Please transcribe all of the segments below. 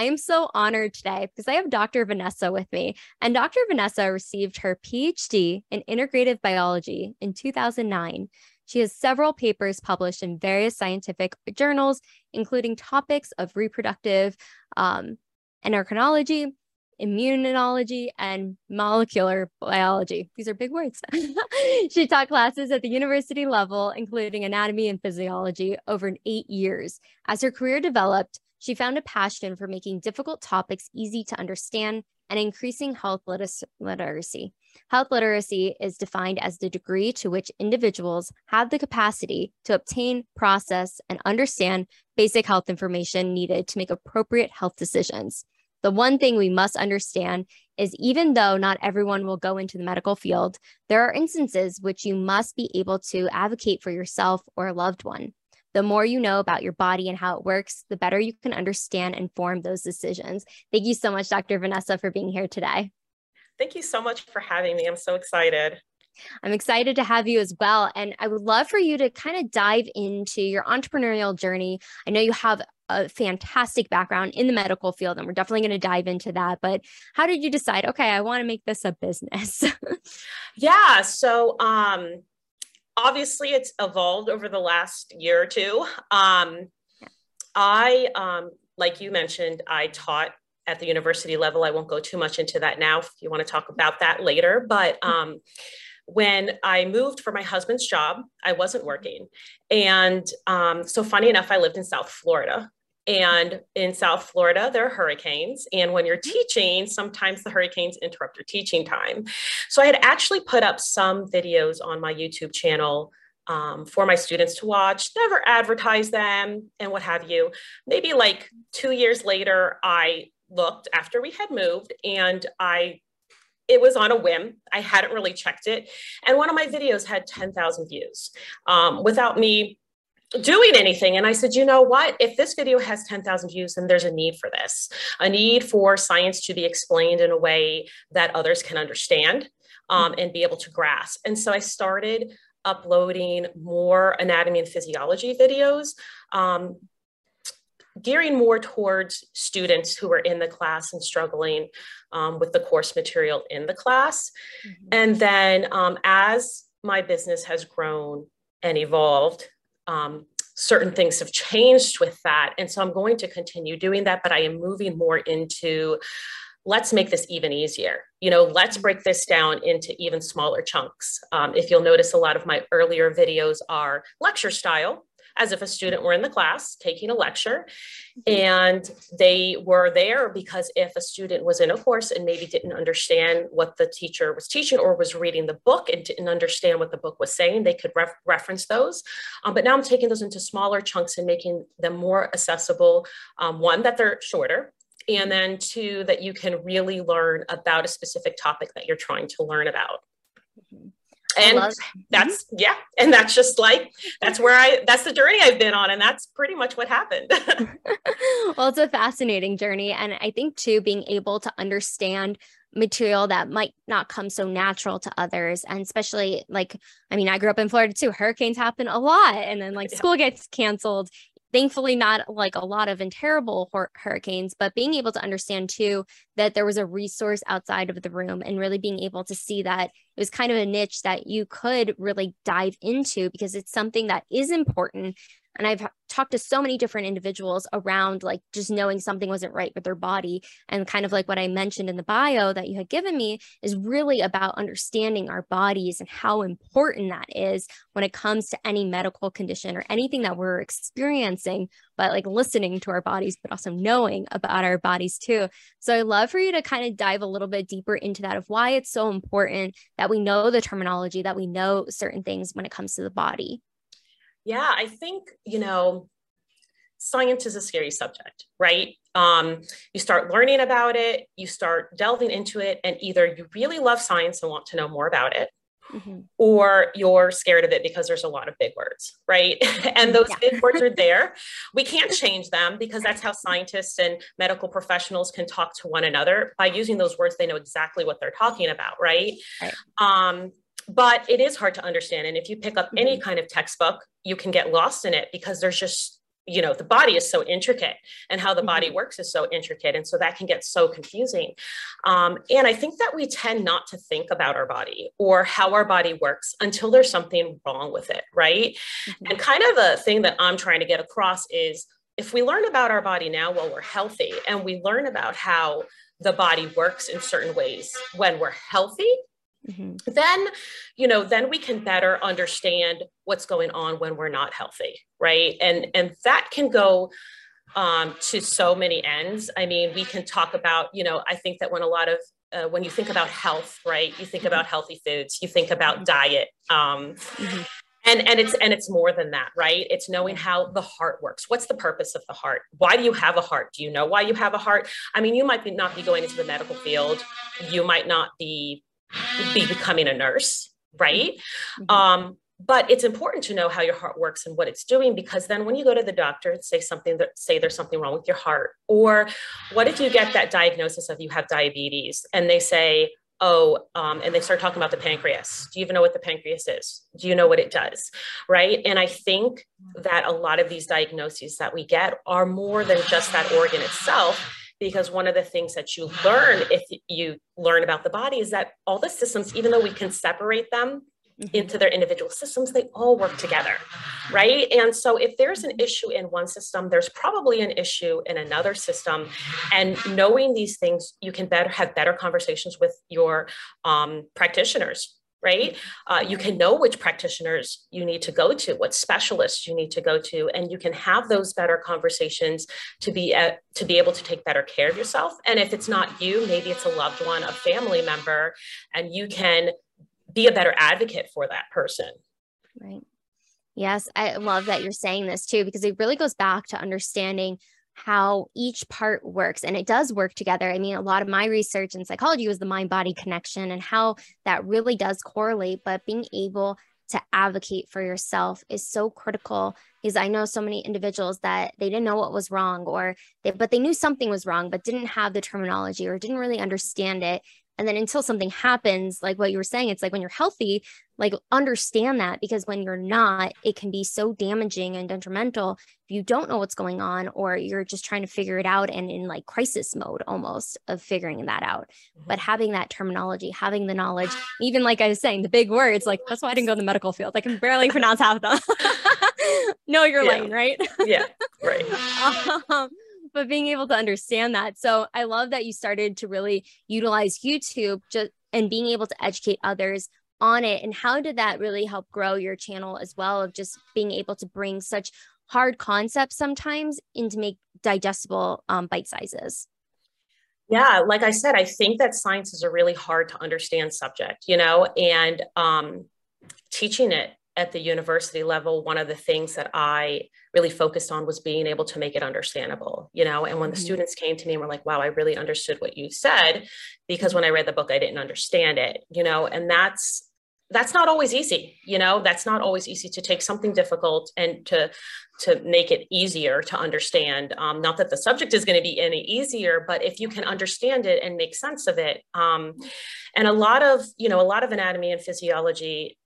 I am so honored today because I have Dr. Vanessa with me. And Dr. Vanessa received her PhD in integrative biology in 2009. She has several papers published in various scientific journals, including topics of reproductive um, endocrinology, immunology, and molecular biology. These are big words. she taught classes at the university level, including anatomy and physiology, over eight years. As her career developed, she found a passion for making difficult topics easy to understand and increasing health literacy. Health literacy is defined as the degree to which individuals have the capacity to obtain, process, and understand basic health information needed to make appropriate health decisions. The one thing we must understand is even though not everyone will go into the medical field, there are instances which you must be able to advocate for yourself or a loved one. The more you know about your body and how it works, the better you can understand and form those decisions. Thank you so much, Dr. Vanessa, for being here today. Thank you so much for having me. I'm so excited. I'm excited to have you as well. And I would love for you to kind of dive into your entrepreneurial journey. I know you have a fantastic background in the medical field, and we're definitely going to dive into that. But how did you decide, okay, I want to make this a business? yeah. So, um, obviously it's evolved over the last year or two. Um, I, um, like you mentioned, I taught at the university level. I won't go too much into that now if you want to talk about that later. But mm-hmm. um, when I moved for my husband's job, I wasn't working. And um, so, funny enough, I lived in South Florida. And in South Florida, there are hurricanes. And when you're mm-hmm. teaching, sometimes the hurricanes interrupt your teaching time. So I had actually put up some videos on my YouTube channel um, for my students to watch, never advertise them and what have you. Maybe like two years later, I looked after we had moved and I it was on a whim. I hadn't really checked it. And one of my videos had 10,000 views um, without me doing anything. And I said, you know what? If this video has 10,000 views, then there's a need for this, a need for science to be explained in a way that others can understand um, and be able to grasp. And so I started uploading more anatomy and physiology videos. Um, gearing more towards students who are in the class and struggling um, with the course material in the class. Mm-hmm. And then um, as my business has grown and evolved, um, certain things have changed with that. And so I'm going to continue doing that, but I am moving more into let's make this even easier. You know, let's break this down into even smaller chunks. Um, if you'll notice, a lot of my earlier videos are lecture style, as if a student were in the class taking a lecture. Mm-hmm. And they were there because if a student was in a course and maybe didn't understand what the teacher was teaching or was reading the book and didn't understand what the book was saying, they could ref- reference those. Um, but now I'm taking those into smaller chunks and making them more accessible. Um, one, that they're shorter, and then two that you can really learn about a specific topic that you're trying to learn about mm-hmm and that's mm-hmm. yeah and that's just like that's where i that's the journey i've been on and that's pretty much what happened well it's a fascinating journey and i think too being able to understand material that might not come so natural to others and especially like i mean i grew up in florida too hurricanes happen a lot and then like yeah. school gets canceled thankfully not like a lot of in terrible hur- hurricanes but being able to understand too that there was a resource outside of the room and really being able to see that it was kind of a niche that you could really dive into because it's something that is important and I've talked to so many different individuals around like just knowing something wasn't right with their body. And kind of like what I mentioned in the bio that you had given me is really about understanding our bodies and how important that is when it comes to any medical condition or anything that we're experiencing, but like listening to our bodies, but also knowing about our bodies too. So I love for you to kind of dive a little bit deeper into that of why it's so important that we know the terminology, that we know certain things when it comes to the body. Yeah, I think, you know, science is a scary subject, right? Um, you start learning about it, you start delving into it, and either you really love science and want to know more about it, mm-hmm. or you're scared of it because there's a lot of big words, right? and those yeah. big words are there. We can't change them because that's how scientists and medical professionals can talk to one another. By using those words, they know exactly what they're talking about, right? right. Um, but it is hard to understand. And if you pick up mm-hmm. any kind of textbook, you can get lost in it because there's just you know the body is so intricate and how the body mm-hmm. works is so intricate and so that can get so confusing um, and i think that we tend not to think about our body or how our body works until there's something wrong with it right mm-hmm. and kind of the thing that i'm trying to get across is if we learn about our body now while we're healthy and we learn about how the body works in certain ways when we're healthy Mm-hmm. Then, you know, then we can better understand what's going on when we're not healthy, right? And and that can go um, to so many ends. I mean, we can talk about, you know, I think that when a lot of uh, when you think about health, right, you think about healthy foods, you think about mm-hmm. diet, um, mm-hmm. and and it's and it's more than that, right? It's knowing how the heart works. What's the purpose of the heart? Why do you have a heart? Do you know why you have a heart? I mean, you might be, not be going into the medical field. You might not be be becoming a nurse, right? Mm-hmm. Um, but it's important to know how your heart works and what it's doing because then when you go to the doctor and say something that say there's something wrong with your heart or what if you get that diagnosis of you have diabetes and they say oh um, and they start talking about the pancreas. Do you even know what the pancreas is? Do you know what it does? Right? And i think that a lot of these diagnoses that we get are more than just that organ itself because one of the things that you learn if you learn about the body is that all the systems even though we can separate them mm-hmm. into their individual systems they all work together right? And so if there's an issue in one system there's probably an issue in another system. And knowing these things you can better have better conversations with your um, practitioners right? Uh, you can know which practitioners you need to go to, what specialists you need to go to, and you can have those better conversations to be at, to be able to take better care of yourself. And if it's not you, maybe it's a loved one, a family member, and you can be a better advocate for that person. Right. Yes, I love that you're saying this too, because it really goes back to understanding how each part works and it does work together. I mean, a lot of my research in psychology was the mind body connection and how that really does correlate, but being able to advocate for yourself is so critical because I know so many individuals that they didn't know what was wrong or they, but they knew something was wrong but didn't have the terminology or didn't really understand it and then until something happens, like what you were saying, it's like when you're healthy, like understand that because when you're not, it can be so damaging and detrimental if you don't know what's going on or you're just trying to figure it out and in like crisis mode almost of figuring that out. Mm-hmm. But having that terminology, having the knowledge, even like I was saying, the big words, like that's why I didn't go in the medical field. I can barely pronounce half of them. know your yeah. lane, right? yeah, right. um, but being able to understand that. So I love that you started to really utilize YouTube just and being able to educate others on it. And how did that really help grow your channel as well of just being able to bring such hard concepts sometimes into make digestible um, bite sizes? Yeah, like I said, I think that science is a really hard to understand subject, you know, and um, teaching it at the university level, one of the things that I really focused on was being able to make it understandable, you know. And when the mm-hmm. students came to me and were like, wow, I really understood what you said, because when I read the book, I didn't understand it, you know, and that's that's not always easy you know that's not always easy to take something difficult and to to make it easier to understand um, not that the subject is going to be any easier but if you can understand it and make sense of it um, and a lot of you know a lot of anatomy and physiology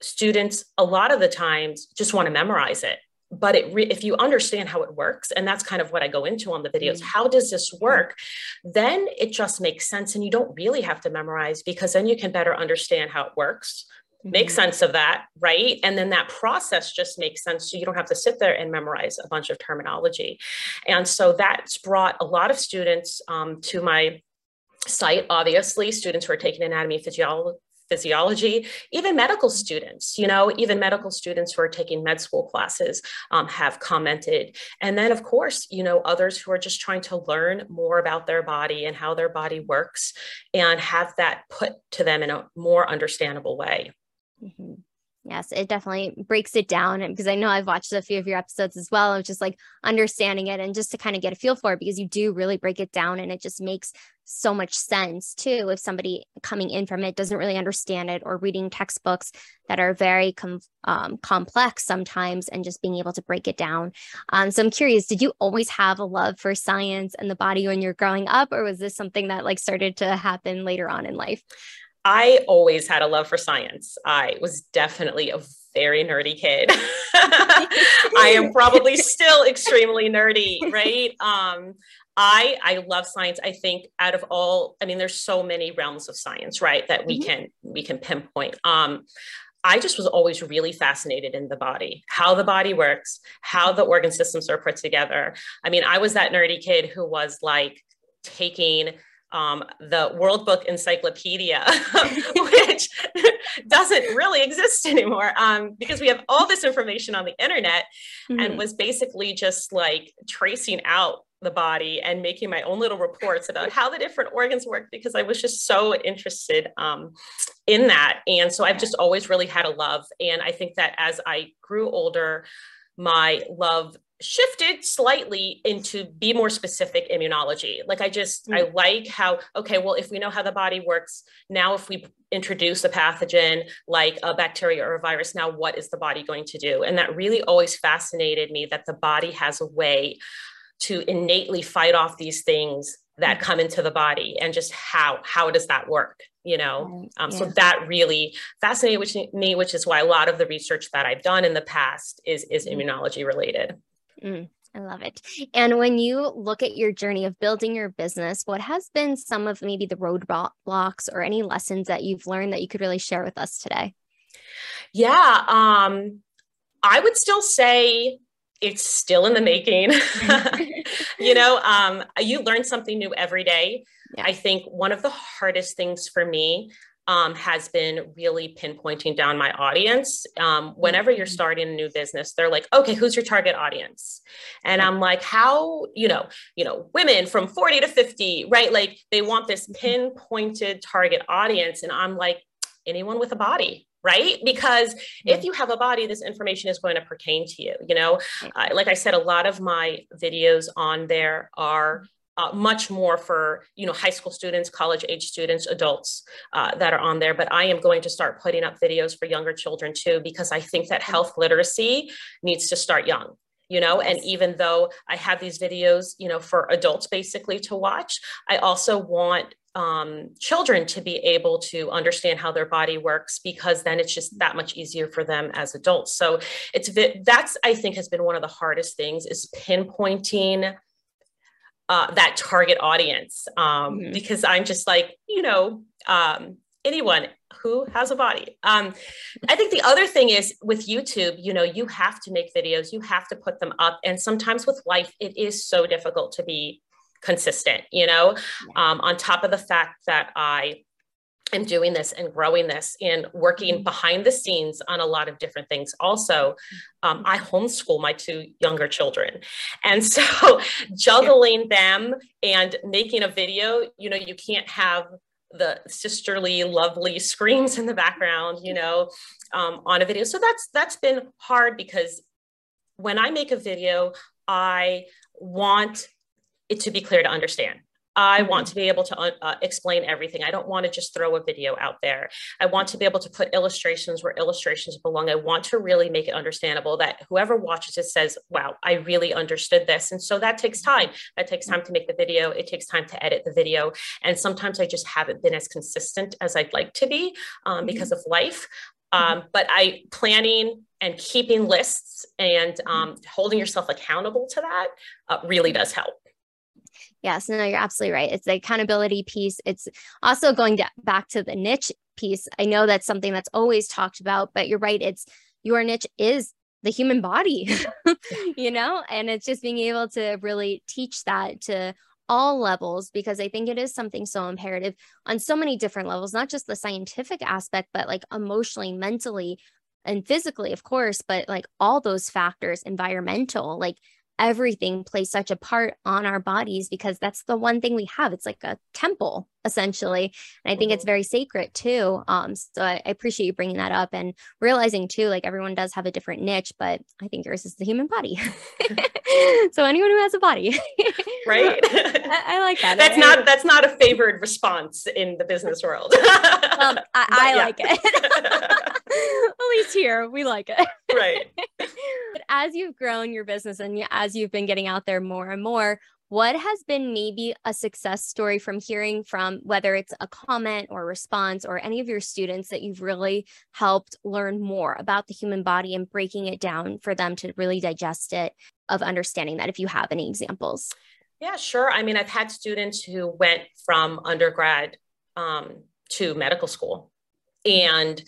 students a lot of the times just want to memorize it. But it re- if you understand how it works and that's kind of what i go into on the videos mm-hmm. how does this work? Then it just makes sense and you don't really have to memorize because then you can better understand how it works. Mm-hmm. make sense of that right? And then that process just makes sense so you don't have to sit there and memorize a bunch of terminology. And so that's brought a lot of students um, to my site obviously students who are taking anatomy physiology physiology, even medical students, you know, even medical students who are taking med school classes um, have commented. And then, of course, you know, others who are just trying to learn more about their body and how their body works and have that put to them in a more understandable way. Mm-hmm. Yes, it definitely breaks it down. Because I know I've watched a few of your episodes as well of just like understanding it and just to kind of get a feel for it because you do really break it down and it just makes so much sense too. If somebody coming in from it doesn't really understand it or reading textbooks that are very com- um, complex sometimes and just being able to break it down. Um, so I'm curious, did you always have a love for science and the body when you're growing up, or was this something that like started to happen later on in life? I always had a love for science. I was definitely a very nerdy kid. I am probably still extremely nerdy, right? Um, I I love science. I think out of all, I mean, there's so many realms of science, right? That we mm-hmm. can we can pinpoint. Um, I just was always really fascinated in the body, how the body works, how the organ systems are put together. I mean, I was that nerdy kid who was like taking um, the World Book Encyclopedia, which doesn't really exist anymore um, because we have all this information on the internet mm-hmm. and was basically just like tracing out the body and making my own little reports about how the different organs work because I was just so interested um, in that. And so I've just always really had a love. And I think that as I grew older, my love shifted slightly into be more specific immunology like i just mm-hmm. i like how okay well if we know how the body works now if we introduce a pathogen like a bacteria or a virus now what is the body going to do and that really always fascinated me that the body has a way to innately fight off these things that mm. come into the body and just how how does that work you know um, yeah. so that really fascinated me which is why a lot of the research that i've done in the past is is mm. immunology related Mm, I love it. And when you look at your journey of building your business, what has been some of maybe the roadblocks or any lessons that you've learned that you could really share with us today? Yeah, um, I would still say it's still in the making. you know, um, you learn something new every day. Yeah. I think one of the hardest things for me um, has been really pinpointing down my audience. Um, whenever you're mm-hmm. starting a new business, they're like, okay, who's your target audience? And I'm like, how, you know, you know, women from 40 to 50, right? Like they want this mm-hmm. pinpointed target audience. And I'm like, anyone with a body, right because if you have a body this information is going to pertain to you you know uh, like i said a lot of my videos on there are uh, much more for you know high school students college age students adults uh, that are on there. But i am going to start putting up videos for younger children too because i think that health literacy needs to start young you know? And even though i have these videos you know for adults basically to watch i also want um, children to be able to understand how their body works because then it's just that much easier for them as adults. So it's that's i think has been one of the hardest things is pinpointing uh, that target audience um, mm-hmm. because I'm just like, you know, um, anyone who has a body. Um, I think the other thing is with YouTube, you know, you have to make videos, you have to put them up. And sometimes with life, it is so difficult to be consistent, you know, um, on top of the fact that I am doing this and growing this and working mm-hmm. behind the scenes on a lot of different things. Also, um, I homeschool my two younger children. And so juggling them and making a video, you know, you can't have the sisterly lovely screams in the background you know um, on a video so that's that's been hard because when i make a video i want it to be clear to understand I want mm-hmm. to be able to uh, uh, explain everything. I don't want to just throw a video out there. I want to be able to put illustrations where illustrations belong. I want to really make it understandable that whoever watches it says, wow, I really understood this. And so that takes mm-hmm. time. That takes time to make the video. It takes time to edit the video. And sometimes I just haven't been as consistent as I'd like to be um, mm-hmm. because of life. Um, but I planning and keeping lists and um, holding yourself accountable to that uh, really does help. Yes, no, you're absolutely right. It's the accountability piece. It's also going to, back to the niche piece. I know that's something that's always talked about, but you're right. It's your niche is the human body, you know, and it's just being able to really teach that to all levels because I think it is something so imperative on so many different levels, not just the scientific aspect, but like emotionally, mentally, and physically, of course, but like all those factors, environmental, like everything plays such a part on our bodies because that's the one thing we have. It's like a temple essentially. And I think mm-hmm. it's very sacred too. Um, so I, I, appreciate you bringing that up and realizing too, like everyone does have a different niche, but I think yours is the human body. so anyone who has a body, right? I, I, like that. That's I, not that's not a favored response in the business world. um, I, like it. At least here, we like it. Right. but as you've grown your business and as you've been getting out there more and more, what has been maybe a success story from hearing from whether it's a comment or response or any of your students that you've really helped learn more about the human body and breaking it down for them to really digest it of understanding that if you have any examples yeah sure i mean i've had students who went from undergrad um, to medical school and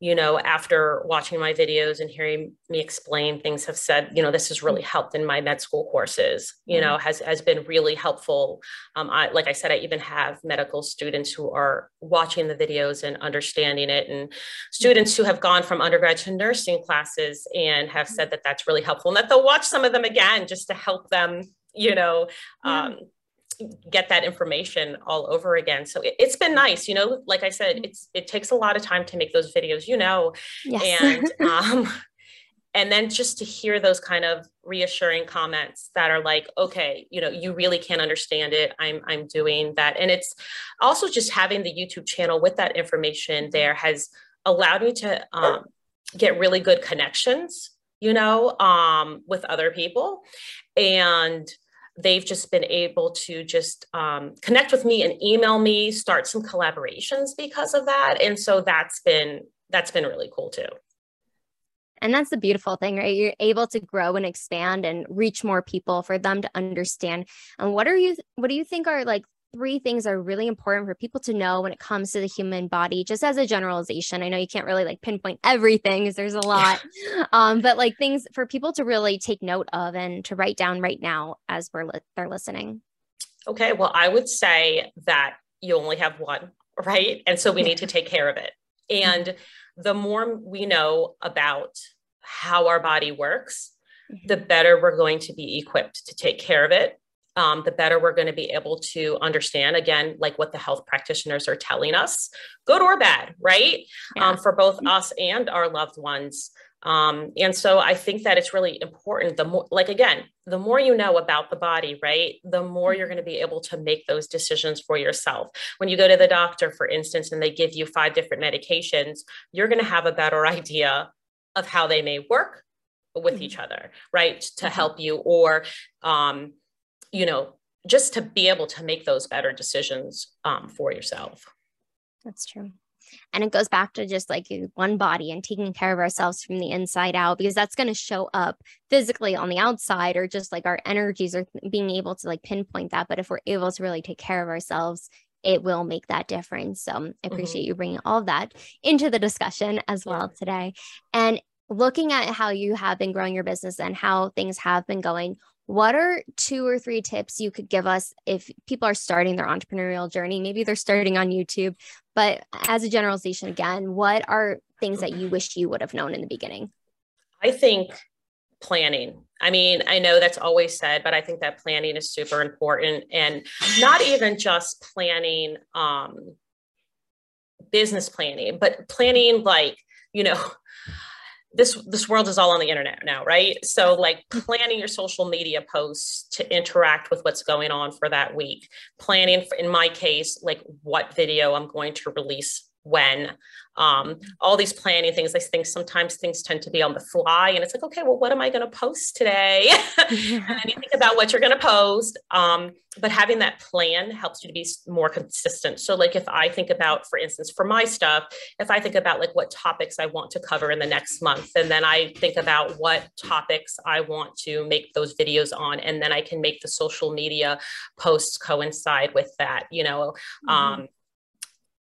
you know, after watching my videos and hearing me explain things have said, you know, this has really helped in my med school courses, you know, has, has been really helpful. Um, I, like I said, I even have medical students who are watching the videos and understanding it and students who have gone from undergrad to nursing classes and have said that that's really helpful and that they'll watch some of them again just to help them, you know, um, get that information all over again. So it, has been nice, you know, like I said, mm-hmm. it's, it takes a lot of time to make those videos, you know, yes. and, um, and then just to hear those kind of reassuring comments that are like okay you know you really can't understand it i'm i'm doing that and it's also just having the youtube channel with that information mm-hmm. there has allowed me to um, get really good connections you know um, with other people and they've just been able to just um, connect with me and email me start some collaborations because of that. And so that's been that's been really cool too. And that's the beautiful thing right? You're able to grow and expand and reach more people for them to understand. And what are you what do you think are like three things are really important for people to know when it comes to the human body just as a generalization. I know you can't really like pinpoint everything because there's a lot um, but like things for people to really take note of and to write down right now as we're li- they're listening. Okay well i would say that you only have one right? And so we need to take care of it. And the more we know about how our body works mm-hmm. the better we're going to be equipped to take care of it um, the better we're going to be able to understand again like what the health practitioners are telling us good or bad right yeah. um, for both mm-hmm. us and our loved ones um, and so i think that it's really important the more like again the more you know about the body right the more you're going to be able to make those decisions for yourself when you go to the doctor for instance and they give you five different medications you're going to have a better idea of how they may work with mm-hmm. each other right to mm-hmm. help you or um, you know, just to be able to make those better decisions um, for yourself. That's true. And it goes back to just like one body and taking care of ourselves from the inside out, because that's going to show up physically on the outside or just like our energies or being able to like pinpoint that. But if we're able to really take care of ourselves, it will make that difference. So I appreciate mm-hmm. you bringing all of that into the discussion as well yeah. today. And looking at how you have been growing your business and how things have been going, what are two or three tips you could give us if people are starting their entrepreneurial journey? Maybe they're starting on YouTube, but as a generalization, again, what are things that you wish you would have known in the beginning? I think planning. I mean, I know that's always said, but I think that planning is super important and not even just planning um business planning, but planning like, you know, this this world is all on the internet now right? So like mm-hmm. planning your social media posts to interact with what's going on for that week planning for, in my case like what video i'm going to release when um, all these planning things i think sometimes things tend to be on the fly and it's like okay well what am i going to post today and then you think about what you're going to post um, but having that plan helps you to be more consistent so like if i think about for instance for my stuff if i think about like what topics i want to cover in the next month and then i think about what topics i want to make those videos on and then i can make the social media posts coincide with that you know mm-hmm.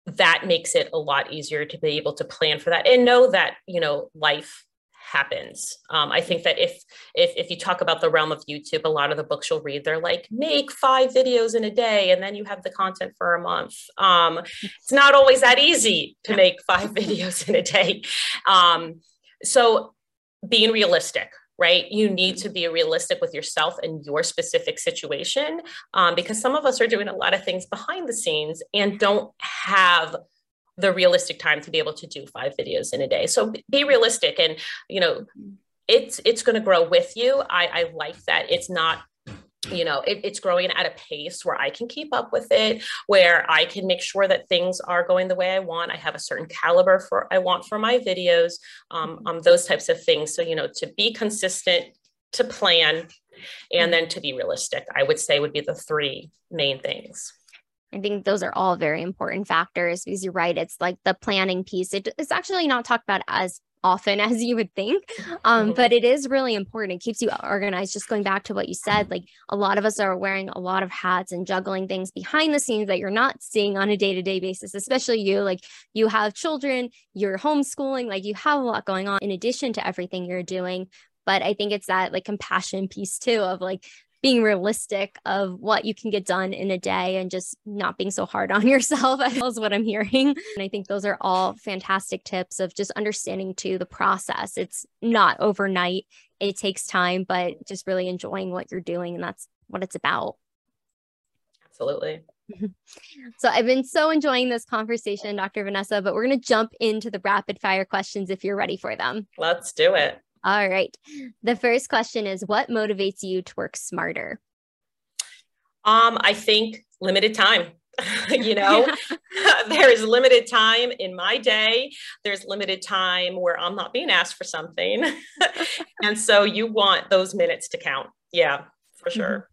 That makes it a lot easier to be able to plan for that and know that you know life happens. Um, i think that if if if you talk about the realm of youtube a lot of the books you'll read they're like make five videos in a day and then you have the content for a month. Um, it's not always that easy to make five videos in a day. Um, so being realistic right? You need to be realistic with yourself and your specific situation um, because some of us are doing a lot of things behind the scenes and don't have the realistic time to be able to do five videos in a day. So be realistic and, you know, it's it's going to grow with you. I, I like that it's not you know it, it's growing at a pace where i can keep up with it where i can make sure that things are going the way i want. I have a certain caliber for i want for my videos um, um those types of things. So you know to be consistent to plan and then to be realistic i would say would be the three main things I think those are all very important factors because you're right. It's like the planning piece. It, it's actually not talked about as often as you would think. Um, mm-hmm. but it is really important. It keeps you organized. Just going back to what you said, like a lot of us are wearing a lot of hats and juggling things behind the scenes that you're not seeing on a day to day basis, especially you. Like you have children, you're homeschooling, like you have a lot going on in addition to everything you're doing. But I think it's that like compassion piece too of like being realistic of what you can get done in a day and just not being so hard on yourself is what i'm hearing and i think those are all fantastic tips of just understanding to the process it's not overnight it takes time but just really enjoying what you're doing and that's what it's about absolutely so I've been so enjoying this conversation, Dr. Vanessa, but we're going to jump into the rapid fire questions if you're ready for them. Let's do it. All right. The first question is what motivates you to work smarter? Um, I think limited time. you know, there is limited time in my day. There's limited time where I'm not being asked for something. and so you want those minutes to count. Yeah, for mm-hmm. sure.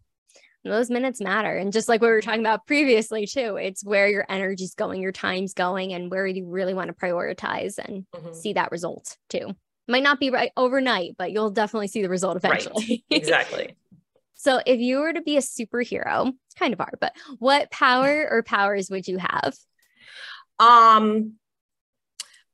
Those minutes matter. And just like we were talking about previously, too, it's where your energy's going, your time's going, and where you really want to prioritize and mm-hmm. see that result, too might not be right overnight, but you'll definitely see the result eventually. Right. Exactly. so if you were to be a superhero, kind of are, but what power or powers would you have? Um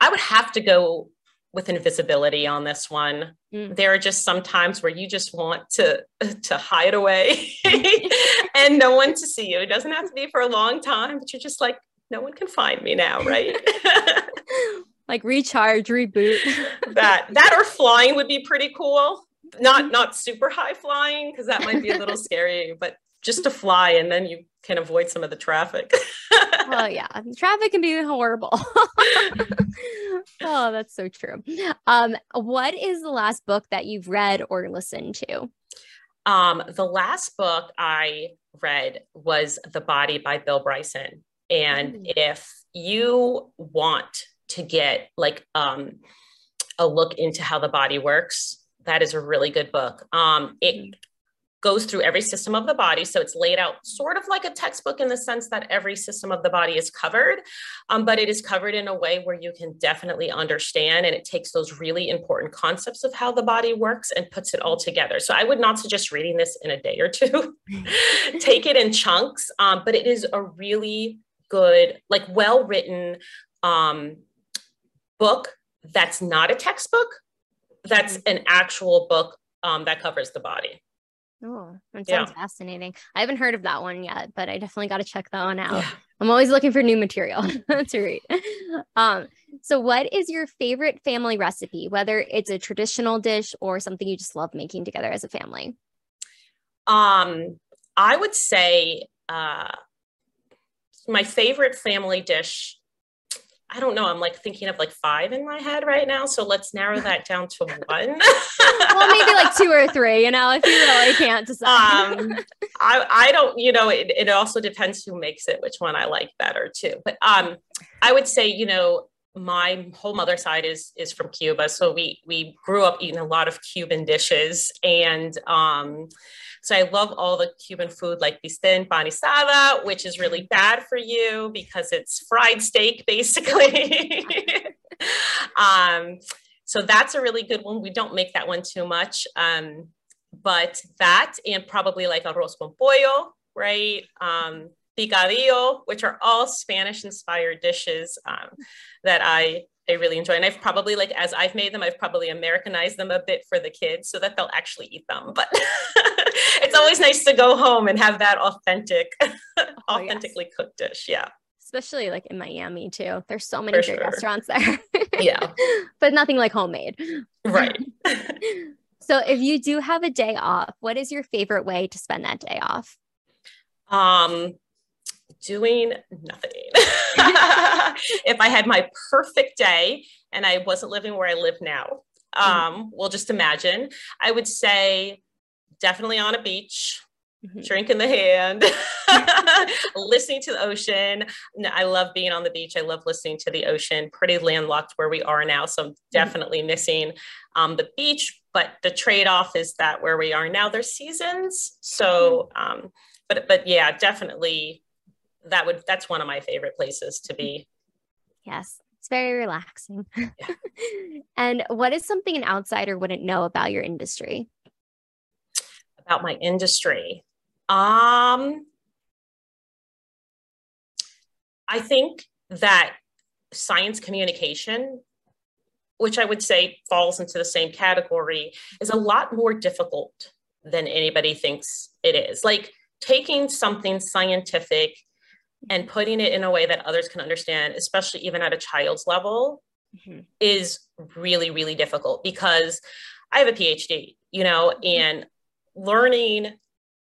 I would have to go with invisibility on this one. Mm. There are just some times where you just want to to hide away and no one to see you. It doesn't have to be for a long time, but you're just like, no one can find me now, right? Like recharge, reboot. that that or flying would be pretty cool. Not not super high flying because that might be a little scary, but just to fly and then you can avoid some of the traffic. well, yeah, traffic can be horrible. oh, that's so true. Um, what is the last book that you've read or listened to? Um, the last book I read was The Body by Bill Bryson. And mm. if you want to get like um, a look into how the body works. That is a really good book. Um, it mm-hmm. goes through every system of the body. So it's laid out sort of like a textbook in the sense that every system of the body is covered, um, but it is covered in a way where you can definitely understand. And it takes those really important concepts of how the body works and puts it all together. So I would not suggest reading this in a day or two. Take it in chunks, um, but it is a really good, like well written, um, book that's not a textbook, that's mm-hmm. an actual book um, that covers the body. Oh, that sounds yeah. fascinating. I haven't heard of that one yet, but I definitely got to check that one out. Yeah. I'm always looking for new material to read. Um, so, what is your favorite family recipe, whether it's a traditional dish or something you just love making together as a family? Um, I would say uh, my favorite family dish I don't know. I'm like thinking of like five in my head right now. So let's narrow that down to one. well, maybe like two or three, you know, if you really can't decide. um, I, I don't, you know, it, it also depends who makes it, which one I like better too. But um, I would say, you know, my whole mother side is is from Cuba, so we we grew up eating a lot of Cuban dishes, and um, so I love all the Cuban food like bistec empanizada, which is really bad for you because it's fried steak basically. um, so that's a really good one. We don't make that one too much. Um, but that and probably like arroz con pollo, right? Um, picadillo, which are all Spanish inspired dishes um, that I I really enjoy. And I've probably like as I've made them, I've probably Americanized them a bit for the kids so that they'll actually eat them. But it's always nice to go home and have that authentic, oh, authentically yes. cooked dish. Yeah. Especially like in Miami too. There's so many for great sure. restaurants there. yeah. but nothing like homemade. Right. So if you do have a day off, what is your favorite way to spend that day off? Um, doing nothing. if I had my perfect day and I wasn't living where I live now, mm-hmm. um, mm-hmm. we'll just imagine, I would say definitely on a beach, mm-hmm. drink in the hand, listening to the ocean. I love being on the beach. I love listening to the ocean. Pretty landlocked where we are now. So I'm mm-hmm. definitely mm-hmm. missing um, the beach. But the trade off is that where we are now, there's seasons. So, mm-hmm. um, but but yeah, definitely that would that's one of my favorite places to be. Yes, it's very relaxing. Yeah. and what is something an outsider wouldn't know about your industry? About my industry. Um I think that science communication which I would say falls into the same category, is a lot more difficult than anybody thinks it is. Like taking something scientific and putting it in a way that others can understand, especially even at a child's level, mm-hmm. is really, really difficult because I have a PhD, you know, mm-hmm. and learning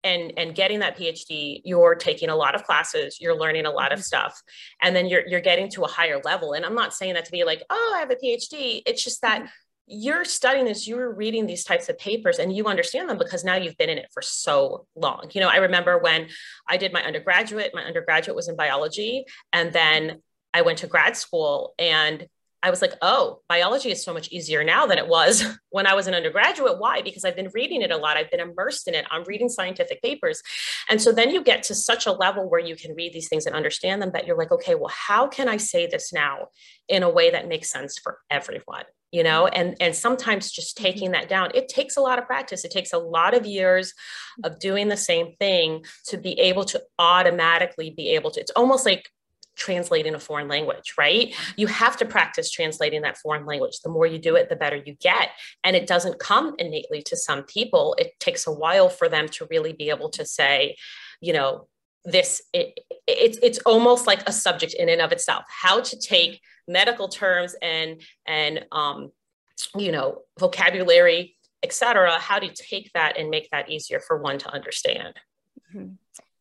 and and getting that phd you're taking a lot of classes you're learning a lot of mm-hmm. stuff and then you're you're getting to a higher level and i'm not saying that to be like oh i have a phd it's just that mm-hmm. You're studying this you're reading these types of papers and you understand them because now you've been in it for so long you know i remember when i did my undergraduate my undergraduate was in biology and then i went to grad school and I was like, oh, biology is so much easier now than it was when I was an undergraduate. Why? Because I've been reading it a lot. I've been immersed in it. I'm reading scientific papers. And so then you get to such a level where you can read these things and understand them that you're like, okay, well, how can I say this now in a way that makes sense for everyone? You know, and and sometimes just mm-hmm. taking that down, it takes a lot of practice. It takes a lot of years of doing the same thing to be able to automatically be able to. It's almost like translating a foreign language, right? You have to practice translating that foreign language. The more you do it, the better you get. And it doesn't come innately to some people. It takes a while for them to really be able to say, you know, this it, it, it's almost like a subject in and of itself how to take medical terms and and um, you know vocabulary etc how do you take that and make that easier for one to understand mm-hmm.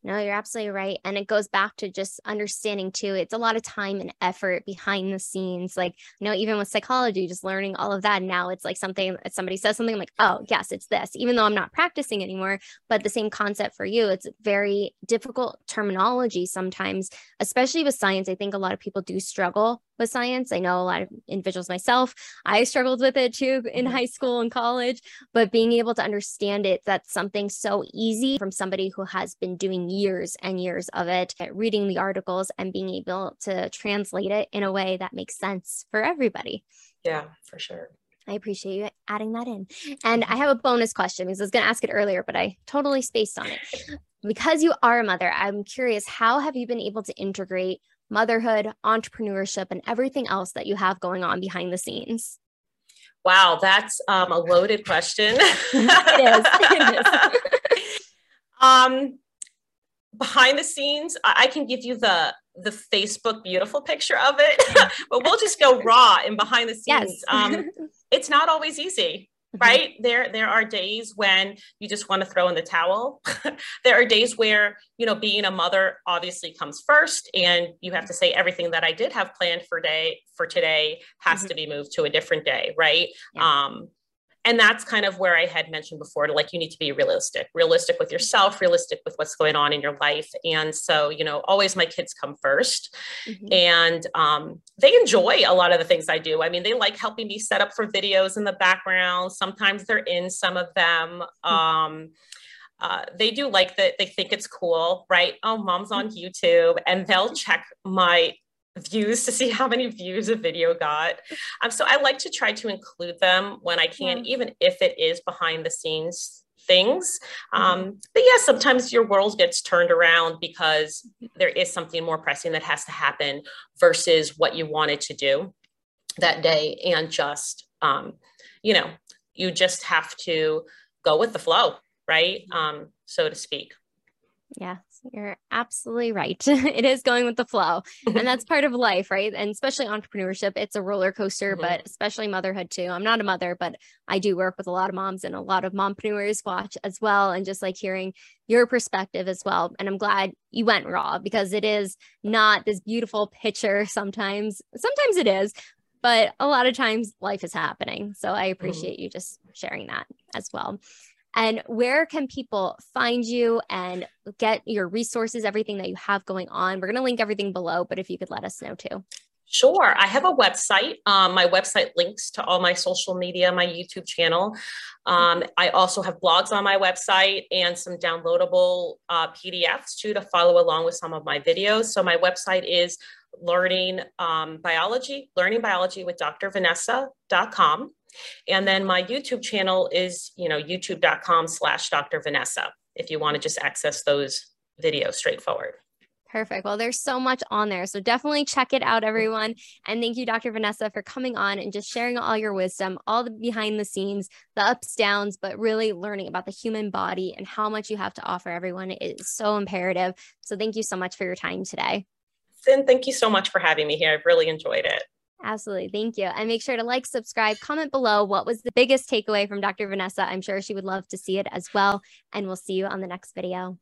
No, you're absolutely right. And it goes back to just understanding too. It's a lot of time and effort behind the scenes. Like, you know, even with psychology, just learning all of that. now it's like something, somebody says something, I'm like, oh, yes, it's this, even though I'm not practicing anymore. But the same concept for you, it's very difficult terminology sometimes, especially with science. I think a lot of people do struggle with science. I know a lot of individuals myself. I struggled with it too in mm-hmm. high school and college, but being able to understand it, that's something so easy from somebody who has been doing years and years of it, reading the articles and being able to translate it in a way that makes sense for everybody. Yeah, for sure. I appreciate you adding that in. And I have a bonus question because I was going to ask it earlier, but I totally spaced on it. Because you are a mother, I'm curious how have you been able to integrate motherhood, entrepreneurship, and everything else that you have going on behind the scenes? Wow, that's um, a loaded question. it is. It is. um, behind the scenes, I can give you the the Facebook beautiful picture of it, but we'll just go raw and behind the scenes. Yes. um, it's not always easy. Mm-hmm. right there there are days when you just want to throw in the towel there are days where you know being a mother obviously comes first and you have to say everything that i did have planned for day for today has mm-hmm. to be moved to a different day right yeah. um and that's kind of where i had mentioned before like you need to be realistic realistic with yourself realistic with what's going on in your life. And so you know always my kids come 1st mm-hmm. and um, they enjoy a lot of the things i do. I mean they like helping me set up for videos in the background. Sometimes they're in some of them. Mm-hmm. um, uh, they do like that. They think it's cool right? Oh mom's on mm-hmm. youtube. And they'll check my views to see how many views a video got. Um, so I like to try to include them when I can, yeah. even if it is behind the scenes things. Mm-hmm. Um, but yeah, sometimes your world gets turned around because there is something more pressing that has to happen versus what you wanted to do that day. And just, um, you know, you just have to go with the flow, right? Mm-hmm. Um, so to speak. Yeah, You're absolutely right. it is going with the flow. and that's part of life, right? And especially entrepreneurship, it's a roller coaster, mm-hmm. but especially motherhood too. I'm not a mother, but I do work with a lot of moms and a lot of mompreneurs watch as well. And just like hearing your perspective as well. And I'm glad you went raw because it is not this beautiful picture sometimes. Sometimes it is, but a lot of times life is happening. So I mm-hmm. appreciate mm-hmm. you just sharing that as well. And where can people find you and get your resources, everything that you have going on? We're going to link everything below, but if you could let us know too. Sure. I have a website. Um, my website links to all my social media, my YouTube channel. Um, I also have blogs on my website and some downloadable uh, PDFs too to follow along with some of my videos. So my website is learning um, biology, learning biology with drvanessa.com. And then my YouTube channel is, you know, youtube.com slash Dr. Vanessa if you want to just access those videos straightforward. Perfect. Well, there's so much on there. So definitely check it out, everyone. And thank you, Dr. Vanessa, for coming on and just sharing all your wisdom, all the behind the scenes, the ups, downs, but really learning about the human body and how much you have to offer everyone is so imperative. So thank you so much for your time today. Sin, thank you so much for having me here. I've really enjoyed it. Absolutely. Thank you. And make sure to like, subscribe, comment below what was the biggest takeaway from Dr. Vanessa. I'm sure she would love to see it as well. And we'll see you on the next video.